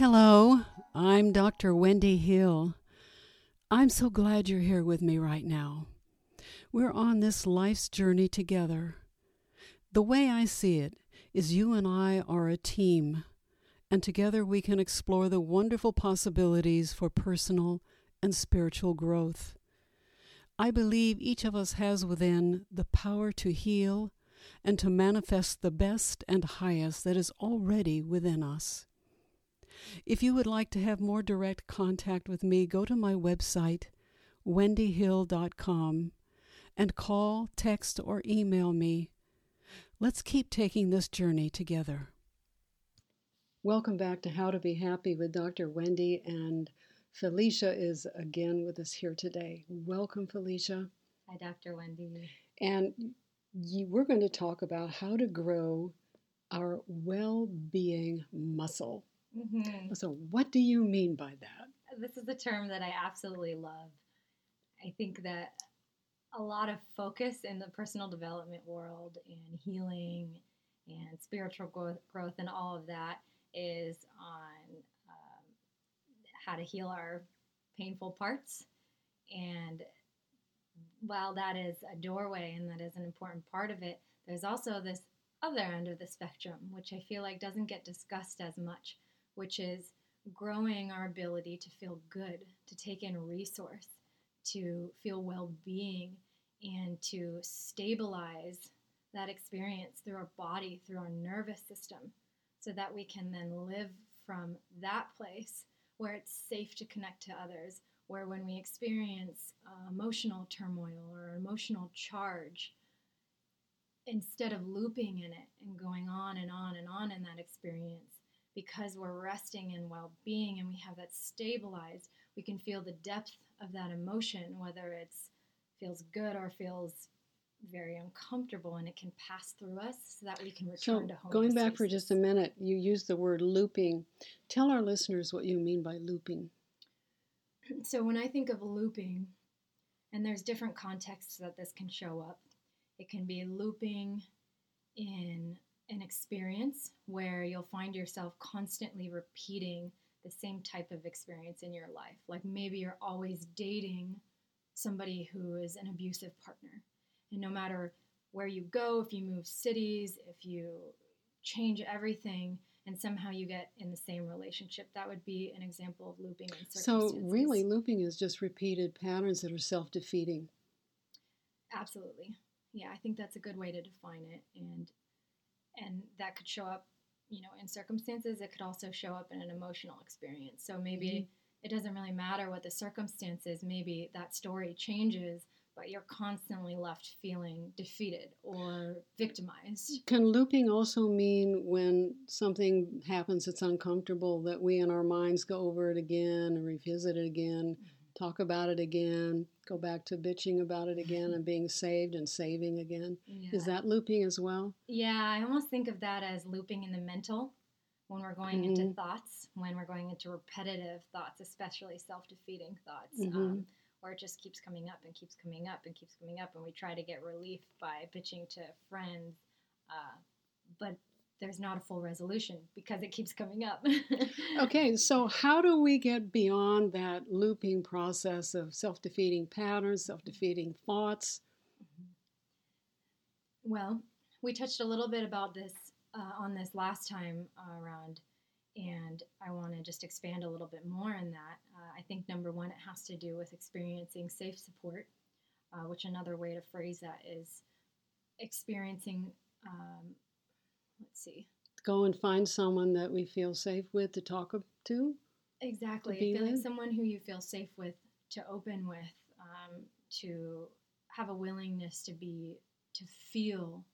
Hello, I'm Dr. Wendy Hill. I'm so glad you're here with me right now. We're on this life's journey together. The way I see it is you and I are a team, and together we can explore the wonderful possibilities for personal and spiritual growth. I believe each of us has within the power to heal and to manifest the best and highest that is already within us. If you would like to have more direct contact with me, go to my website, wendyhill.com, and call, text, or email me. Let's keep taking this journey together. Welcome back to How to Be Happy with Dr. Wendy, and Felicia is again with us here today. Welcome, Felicia. Hi, Dr. Wendy. And you, we're going to talk about how to grow our well being muscle. Mm-hmm. So, what do you mean by that? This is a term that I absolutely love. I think that a lot of focus in the personal development world and healing and spiritual growth, growth and all of that is on um, how to heal our painful parts. And while that is a doorway and that is an important part of it, there's also this other end of the spectrum, which I feel like doesn't get discussed as much, which is growing our ability to feel good, to take in resource, to feel well being, and to stabilize that experience through our body, through our nervous system, so that we can then live from that place where it's safe to connect to others, where when we experience uh, emotional turmoil or emotional charge, instead of looping in it and going on and on and on in that experience, because we're resting in well being and we have that stabilized, we can feel the depth of that emotion, whether it's feels good or feels very uncomfortable and it can pass through us so that we can return so to home. Going back for just a minute, you used the word looping. Tell our listeners what you mean by looping. So when I think of looping, and there's different contexts that this can show up. It can be looping in an experience where you'll find yourself constantly repeating the same type of experience in your life. Like maybe you're always dating somebody who is an abusive partner. And no matter where you go, if you move cities, if you change everything, and somehow you get in the same relationship, that would be an example of looping in So, really, looping is just repeated patterns that are self defeating. Absolutely. Yeah, I think that's a good way to define it. And and that could show up you know in circumstances. It could also show up in an emotional experience. So maybe mm-hmm. it doesn't really matter what the circumstances maybe that story changes but you're constantly left feeling defeated or victimized. Can looping also mean when something happens that's uncomfortable that we in our minds go over it again and revisit it again? Mm-hmm talk about it again, go back to bitching about it again and being saved and saving again. Yeah. Is that looping as well? Yeah, I almost think of that as looping in the mental when we're going mm-hmm. into thoughts, when we're going into repetitive thoughts, especially self defeating thoughts. Mm-hmm. Um, where it just keeps coming up and keeps coming up and keeps coming up, and we try to get relief by bitching to friends. Uh, but there's not a full resolution because it keeps coming up. okay, so how do we get beyond that looping process of self defeating patterns, self defeating thoughts? Mm-hmm. Well, we touched a little bit about this uh, on this last time uh, around, and I want to just expand a little bit more on that. Uh, I think number one, it has to do with experiencing safe support, uh, which another way to phrase that is experiencing um, let's see. Go and find someone that we feel safe with to talk to. Exactly. To Feeling with. someone who you feel safe with to open with, um, to have a willingness to be, to feel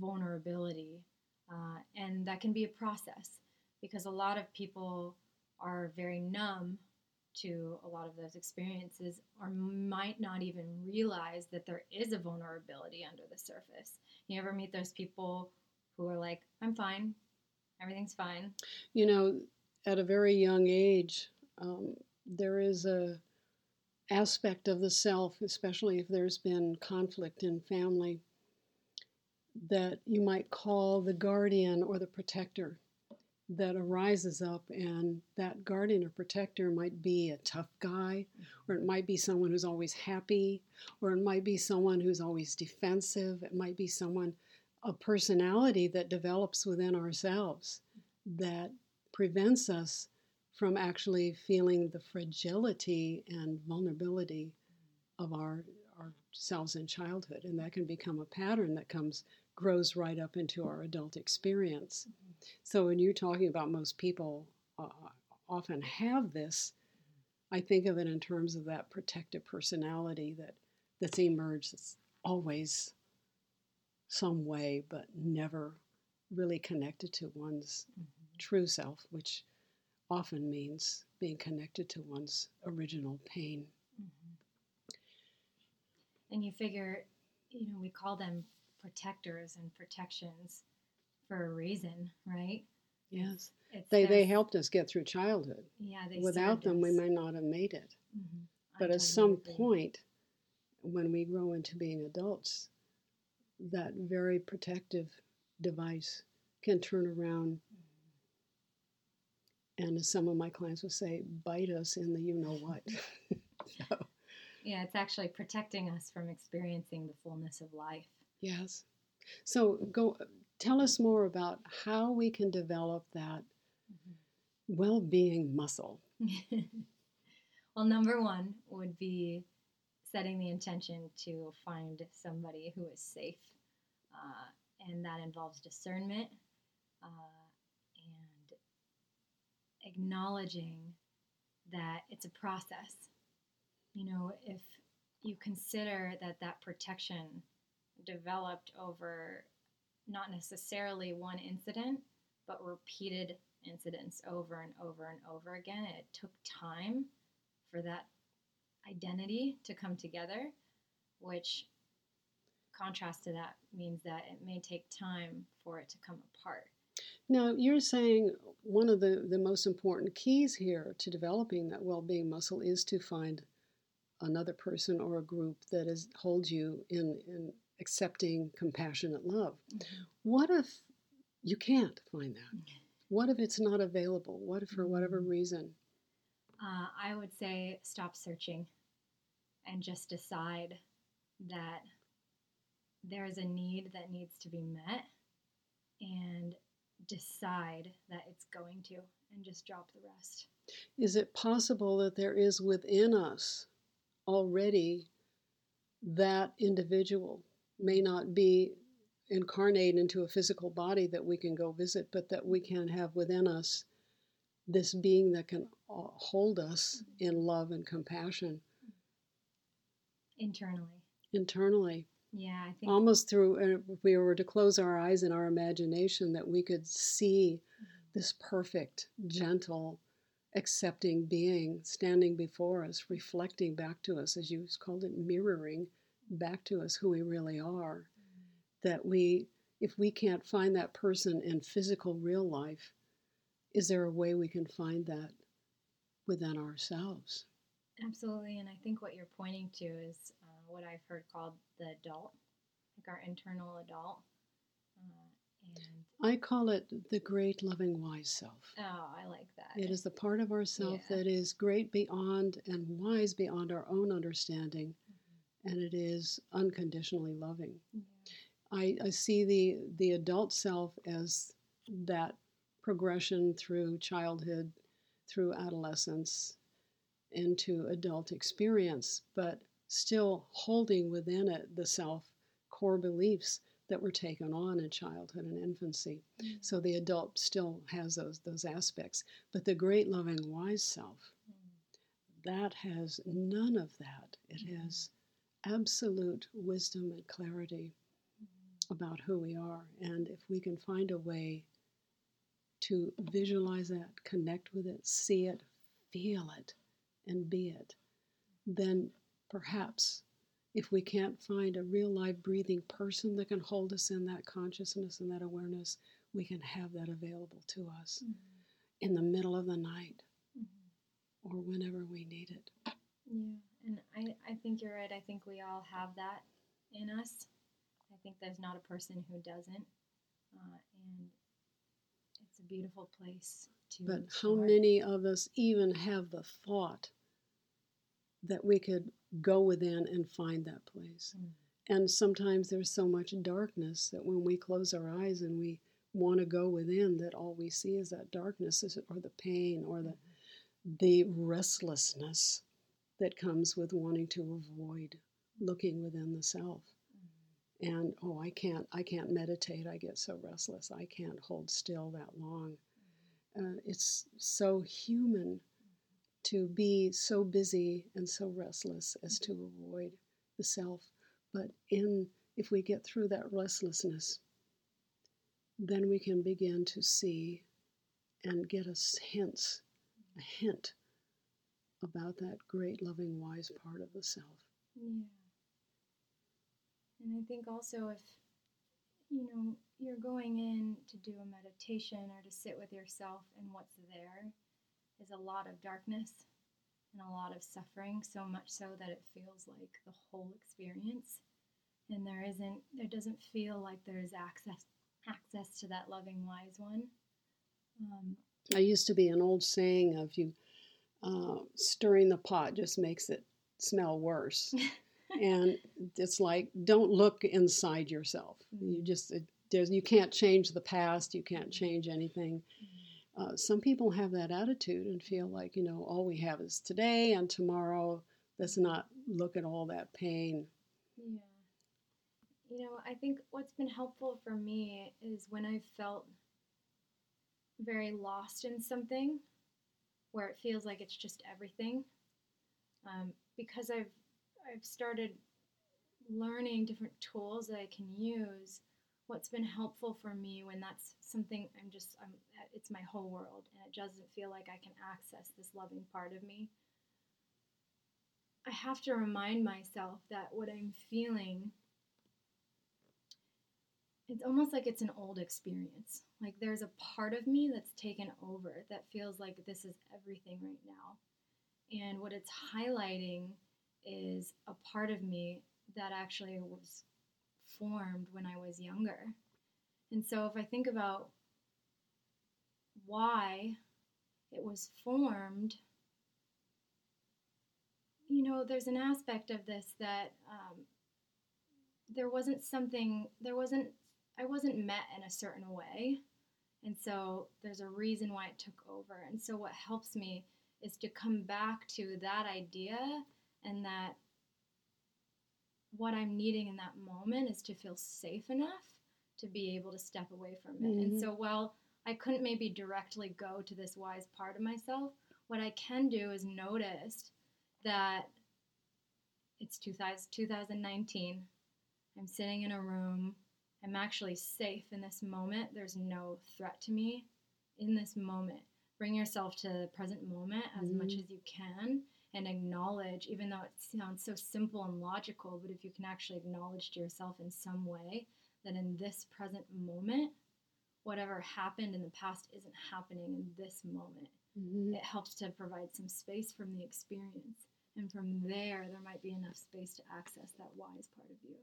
vulnerability. Uh, and that can be a process because a lot of people are very numb to a lot of those experiences or might not even realize that there is a vulnerability under the surface. You ever meet those people who are like, I'm fine, everything's fine. You know, at a very young age, um, there is a aspect of the self, especially if there's been conflict in family, that you might call the guardian or the protector. that arises up, and that guardian or protector might be a tough guy, or it might be someone who's always happy, or it might be someone who's always defensive, it might be someone, a personality that develops within ourselves that prevents us from actually feeling the fragility and vulnerability of our ourselves in childhood. And that can become a pattern that comes grows right up into our adult experience. So when you're talking about most people uh, often have this i think of it in terms of that protective personality that that's emerged it's always some way but never really connected to one's mm-hmm. true self which often means being connected to one's original pain and you figure, you know, we call them protectors and protections for a reason, right? Yes. It's they, they helped us get through childhood. Yeah, Without them, us. we might not have made it. Mm-hmm. But at some agree. point, when we grow into being adults, that very protective device can turn around and as some of my clients will say, bite us in the you know what. so. Yeah, it's actually protecting us from experiencing the fullness of life. Yes. So go tell us more about how we can develop that mm-hmm. well-being muscle. well, number 1 would be setting the intention to find somebody who is safe. Uh, and that involves discernment uh, and acknowledging that it's a process you know, if you consider that that protection developed over not necessarily one incident, but repeated incidents over and over and over again, it took time for that identity to come together, which contrast to that means that it may take time for it to come apart. Now, you're saying one of the, the most important keys here to developing that well being muscle is to find another person or a group that is holds you in, in accepting compassionate love. Mm-hmm. What if you can't find that? What if it's not available? What if for whatever mm-hmm. reason? Uh, I would say stop searching and just decide that there is a need that needs to be met and decide that it's going to and just drop the rest. Is it possible that there is within us already that individual may not be incarnate into a physical body that we can go visit, but that we can have within us this being that can uh, hold us in love and compassion. Internally. Internally. Yeah, I think. Almost through, uh, if we were to close our eyes in our imagination, that we could see mm-hmm. this perfect, gentle, accepting being standing before us, reflecting back to us, as you called it, mirroring back to us who we really are. That we, if we can't find that person in physical real life, is there a way we can find that within ourselves? Absolutely. And I think what you're pointing to is uh, what I've heard called the adult, like our internal adult. Uh, I call it the great loving wise self. Oh, I like that. It is the part of ourself yeah. that is great beyond and wise beyond our own understanding, mm-hmm. and it is unconditionally loving. I, I see the the adult self as that progression through childhood, through adolescence, into adult experience, but still holding within it the self core beliefs that were taken on in childhood and infancy. Mm-hmm. So the adult still has those those aspects, but the great loving wise self mm-hmm. that has none of that. It mm-hmm. has absolute wisdom and clarity mm-hmm. about who we are, and if we can find a way to visualize that, connect with it, see it, feel it, and be it, then perhaps if we can't find a real live breathing person that can hold us in that consciousness and that awareness, we can have that available to us mm-hmm. in the middle of the night mm-hmm. or whenever we need it. Yeah, and I, I think you're right. I think we all have that in us. I think there's not a person who doesn't. Uh, and it's a beautiful place to. But how many of us even have the thought that we could go within and find that place? Mm. And sometimes there's so much darkness that when we close our eyes and we want to go within, that all we see is that darkness or the pain or the, the restlessness that comes with wanting to avoid looking within the self. And oh, I can't, I can't meditate. I get so restless. I can't hold still that long. Uh, it's so human to be so busy and so restless as to avoid the self. But in if we get through that restlessness, then we can begin to see and get a hints, a hint about that great, loving, wise part of the self. Yeah. And I think also if you know you're going in to do a meditation or to sit with yourself and what's there is a lot of darkness and a lot of suffering so much so that it feels like the whole experience and there isn't there doesn't feel like there's access access to that loving wise one um, I used to be an old saying of you uh, stirring the pot just makes it smell worse. and it's like don't look inside yourself. You just it, there's you can't change the past. You can't change anything. Uh, some people have that attitude and feel like you know all we have is today and tomorrow. Let's not look at all that pain. Yeah. You know, I think what's been helpful for me is when I've felt very lost in something where it feels like it's just everything. Um, because I've I've started learning different tools that I can use. What's been helpful for me when that's something I'm just I'm it's my whole world and it doesn't feel like I can access this loving part of me. I have to remind myself that what I'm feeling it's almost like it's an old experience. Like there's a part of me that's taken over that feels like this is everything right now. And what it's highlighting is a part of me that actually was formed when I was younger. And so if I think about why it was formed, you know, there's an aspect of this that um, there wasn't something, there wasn't, I wasn't met in a certain way. And so there's a reason why it took over. And so what helps me is to come back to that idea and that what I'm needing in that moment is to feel safe enough to be able to step away from it. And Mhm. so while I couldn't maybe directly go to this wise part of myself, what I can do is notice that it's 2000, 2019. I'm sitting in a room. I'm actually safe in this moment. There's no threat to me in this moment. Bring yourself to the present moment as much Mhm. as you can and acknowledge, even though it sounds so simple and logical, but if you can actually acknowledge to yourself in some way that in this present moment, whatever happened in the past isn't happening in this moment Mhm. it helps to provide some space from the experience. And from there, there might be enough space to access that wise part of you.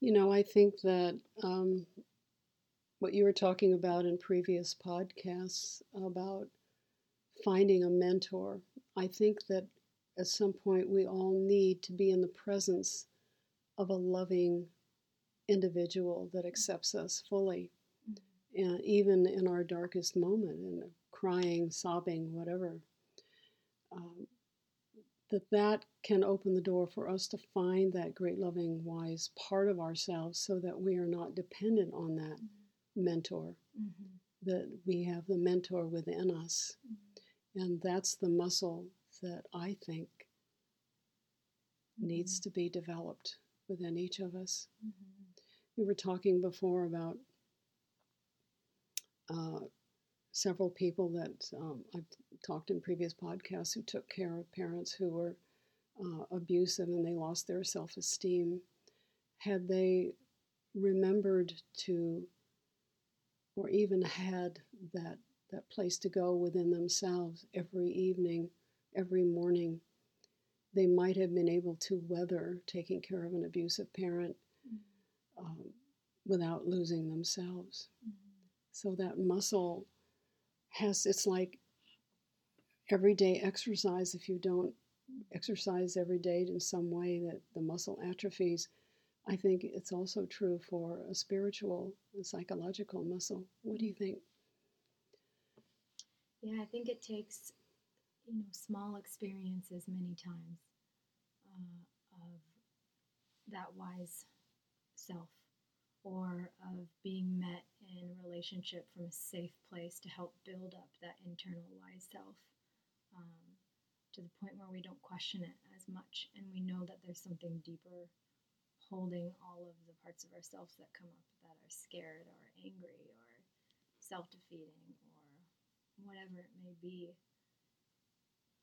You know, I think that um, what you were talking about in previous podcasts about finding a mentor, I think that at some point we all need to be in the presence of a loving individual that accepts us fully. And even in our darkest moment, and crying, sobbing, whatever, um, that that can open the door for us to find that great, loving, wise part of ourselves, so that we are not dependent on that mentor. Mm-hmm. That we have the mentor within us, and that's the muscle that I think needs to be developed within each of us. Mm-hmm. We were talking before about uh, several people that um, I've talked in previous podcasts who took care of parents who were uh, abusive and they lost their self esteem. Had they remembered to, or even had that, that place to go within themselves every evening, every morning, they might have been able to weather taking care of an abusive parent um, without losing themselves. So that muscle has it's like everyday exercise. If you don't exercise every day in some way that the muscle atrophies i think it's also true for a spiritual and psychological muscle. What do you think? Yeah i think it takes you know small experiences many times uh, of that wise self or of being met in a relationship from a safe place to help build up that internal wise self um, to the point where we don't question it as much. And we know that there's something deeper holding all of the parts of ourselves that come up that are scared or angry or self-defeating or whatever it may be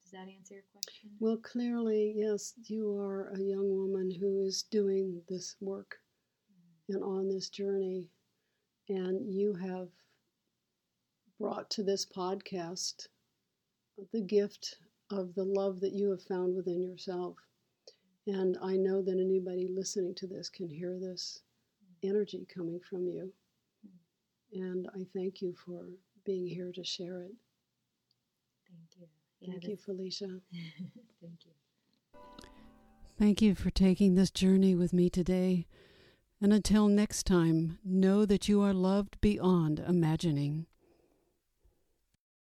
does that answer your question well clearly yes you are a young woman who is doing this work mm-hmm. and on this journey. And you have brought to this podcast the gift of the love that you have found within yourself. And I know that anybody listening to this can hear this mm-hmm. energy coming from you. Mm-hmm. And I thank you for being here to share it. Thank you. Yeah, thank you, Felicia. thank you. Thank you for taking this journey with me today. And until next time, know that you are loved beyond imagining.